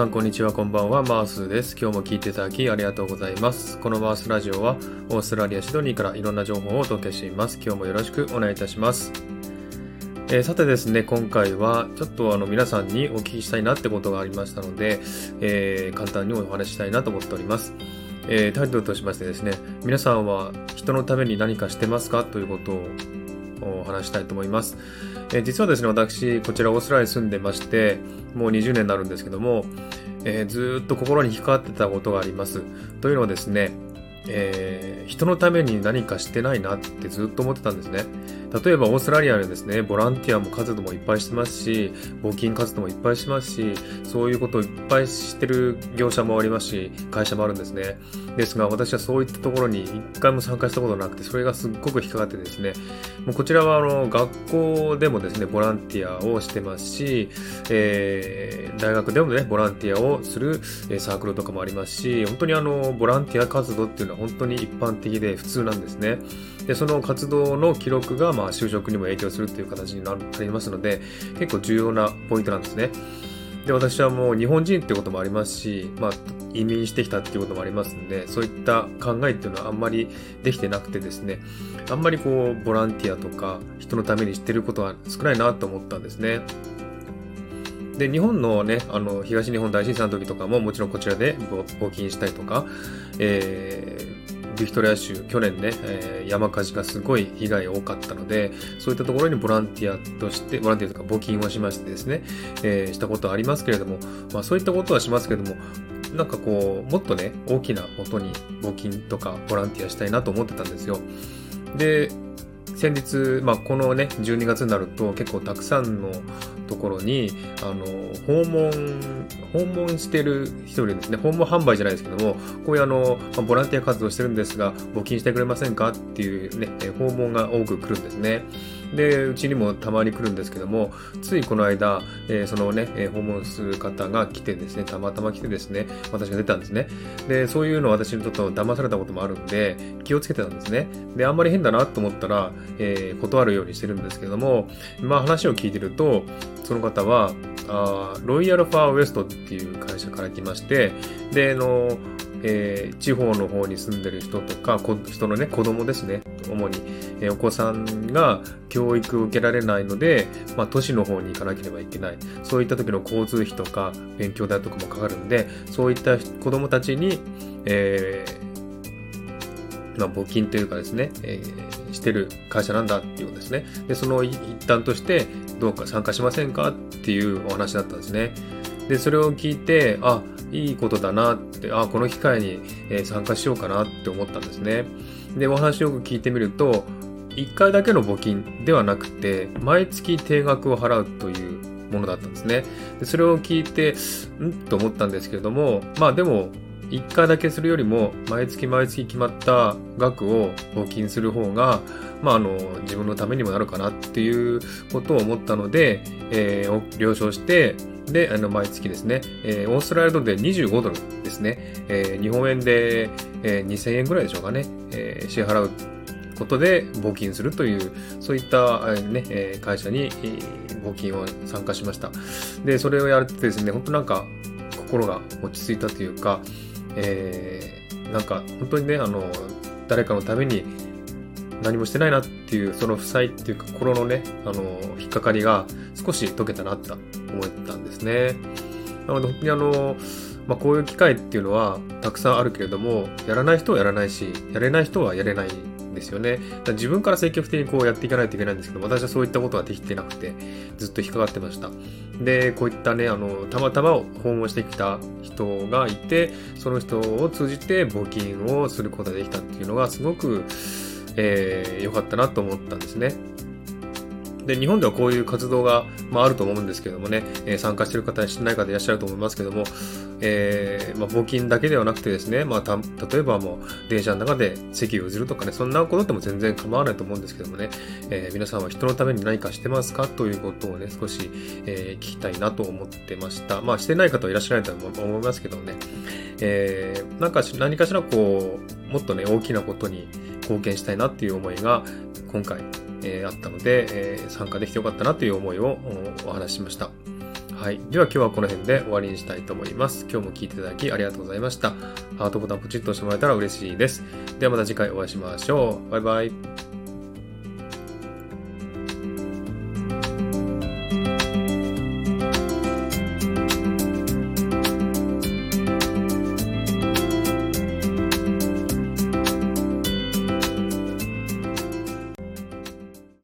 さんこんにちはこんばんは。マースです。今日も聞いていただきありがとうございます。このマースラジオはオーストラリアシドニーからいろんな情報をお届けしています。今日もよろしくお願いいたします。えー、さてですね、今回はちょっとあの皆さんにお聞きしたいなってことがありましたので、えー、簡単にお話ししたいなと思っております。えー、タイトルとしましてですね、皆さんは人のために何かしてますか？ということをお話したいと思います。え、実はですね、私、こちらオーストラリアに住んでまして、もう20年になるんですけども、えー、ずっと心に引っかかってたことがあります。というのはですね、えー、人のために何かしてないなってずっと思ってたんですね。例えばオーストラリアでですね、ボランティアも活動もいっぱいしてますし、募金活動もいっぱいしますし、そういうことをいっぱいしてる業者もありますし、会社もあるんですね。ですが、私はそういったところに一回も参加したことなくて、それがすっごく引っかかってですね、もうこちらはあの、学校でもですね、ボランティアをしてますし、えー、大学でもね、ボランティアをするサークルとかもありますし、本当にあの、ボランティア活動っていうのは本当に一般的で普通なんですね。で、その活動の記録が、まあ、就職にも影響するっていう形になりますので、結構重要なポイントなんですね。で、私はもう日本人ってこともありますし、まあ、移民してきたっていうこともありますんで、そういった考えっていうのはあんまりできてなくてですね、あんまりこう、ボランティアとか、人のためにしてることは少ないなと思ったんですね。で、日本のね、あの、東日本大震災の時とかももちろんこちらで募金したりとか、えービクトリア州、去年ね、えー、山火事がすごい被害多かったので、そういったところにボランティアとして、ボランティアとか募金をしましてですね、えー、したことはありますけれども、まあそういったことはしますけれども、なんかこう、もっとね、大きなことに募金とかボランティアしたいなと思ってたんですよ。で、先日、まあ、このね、12月になると結構たくさんのころに、あの、訪問、訪問してる人でですね、訪問販売じゃないですけども、こういうあの、ボランティア活動してるんですが、募金してくれませんかっていうね、訪問が多く来るんですね。で、うちにもたまに来るんですけども、ついこの間、えー、そのね、え、訪問する方が来てですね、たまたま来てですね、私が出たんですね。で、そういうのを私にちょっと騙されたこともあるんで、気をつけてたんですね。で、あんまり変だなと思ったら、えー、断るようにしてるんですけども、まあ話を聞いてると、その方は、あロイヤルファーウエストっていう会社から来まして、で、あの、えー、地方の方に住んでる人とか、人のね、子供ですね、主に、えー、お子さんが教育を受けられないので、まあ、都市の方に行かなければいけない。そういった時の交通費とか、勉強代とかもかかるんで、そういった子供たちに、えー、まあ、募金というかですね、えー、してる会社なんだっていうことですね。で、その一端として、どうか参加しませんかっていうお話だったんですね。で、それを聞いて、あ、いいことだなって、あ、この機会に参加しようかなって思ったんですね。で、お話よく聞いてみると、1回だけの募金ではなくて、毎月定額を払うというものだったんですね。でそれを聞いて、んと思ったんですけれども、まあでも、1回だけするよりも、毎月毎月決まった額を募金する方が、まあ、あの、自分のためにもなるかなっていうことを思ったので、えー、了承して、で、あの、毎月ですね、えー、オーストラリアドルで25ドルですね、えー、日本円で、えー、2000円ぐらいでしょうかね、え、支払うことで募金するという、そういった、ね、え会社に募金を参加しました。で、それをやってですね、本当なんか心が落ち着いたというか、え、なんか本当にね、あの、誰かのために何もしてないなっていう、その負債っていうか心のね、あの、引っかかりが少し解けたなと思ったんですね。なので本当にあの、まあ、こういう機会っていうのはたくさんあるけれども、やらない人はやらないし、やれない人はやれないんですよね。自分から積極的にこうやっていかないといけないんですけど、私はそういったことはできてなくて、ずっと引っかかってました。で、こういったね、あの、たまたま訪問してきた人がいて、その人を通じて募金をすることができたっていうのがすごく、えー、良かったなと思ったんですね。で、日本ではこういう活動が、まあ、あると思うんですけどもね、えー、参加してる方、してない方いらっしゃると思いますけども、えー、まあ、募金だけではなくてですね、まあ、た、例えばもう、電車の中で席を譲るとかね、そんなことでも全然構わないと思うんですけどもね、えー、皆さんは人のために何かしてますかということをね、少し、え、聞きたいなと思ってました。まあ、してない方はいらっしゃらないと思いますけどもね、えー、なんか何かしらこう、もっとね、大きなことに貢献したいなっていう思いが、今回、えー、あったので、えー、参加できてよかったなという思いをお話ししました。はい。では今日はこの辺で終わりにしたいと思います。今日も聞いていただきありがとうございました。ハートボタンポチッと押してもらえたら嬉しいです。ではまた次回お会いしましょう。バイバイ。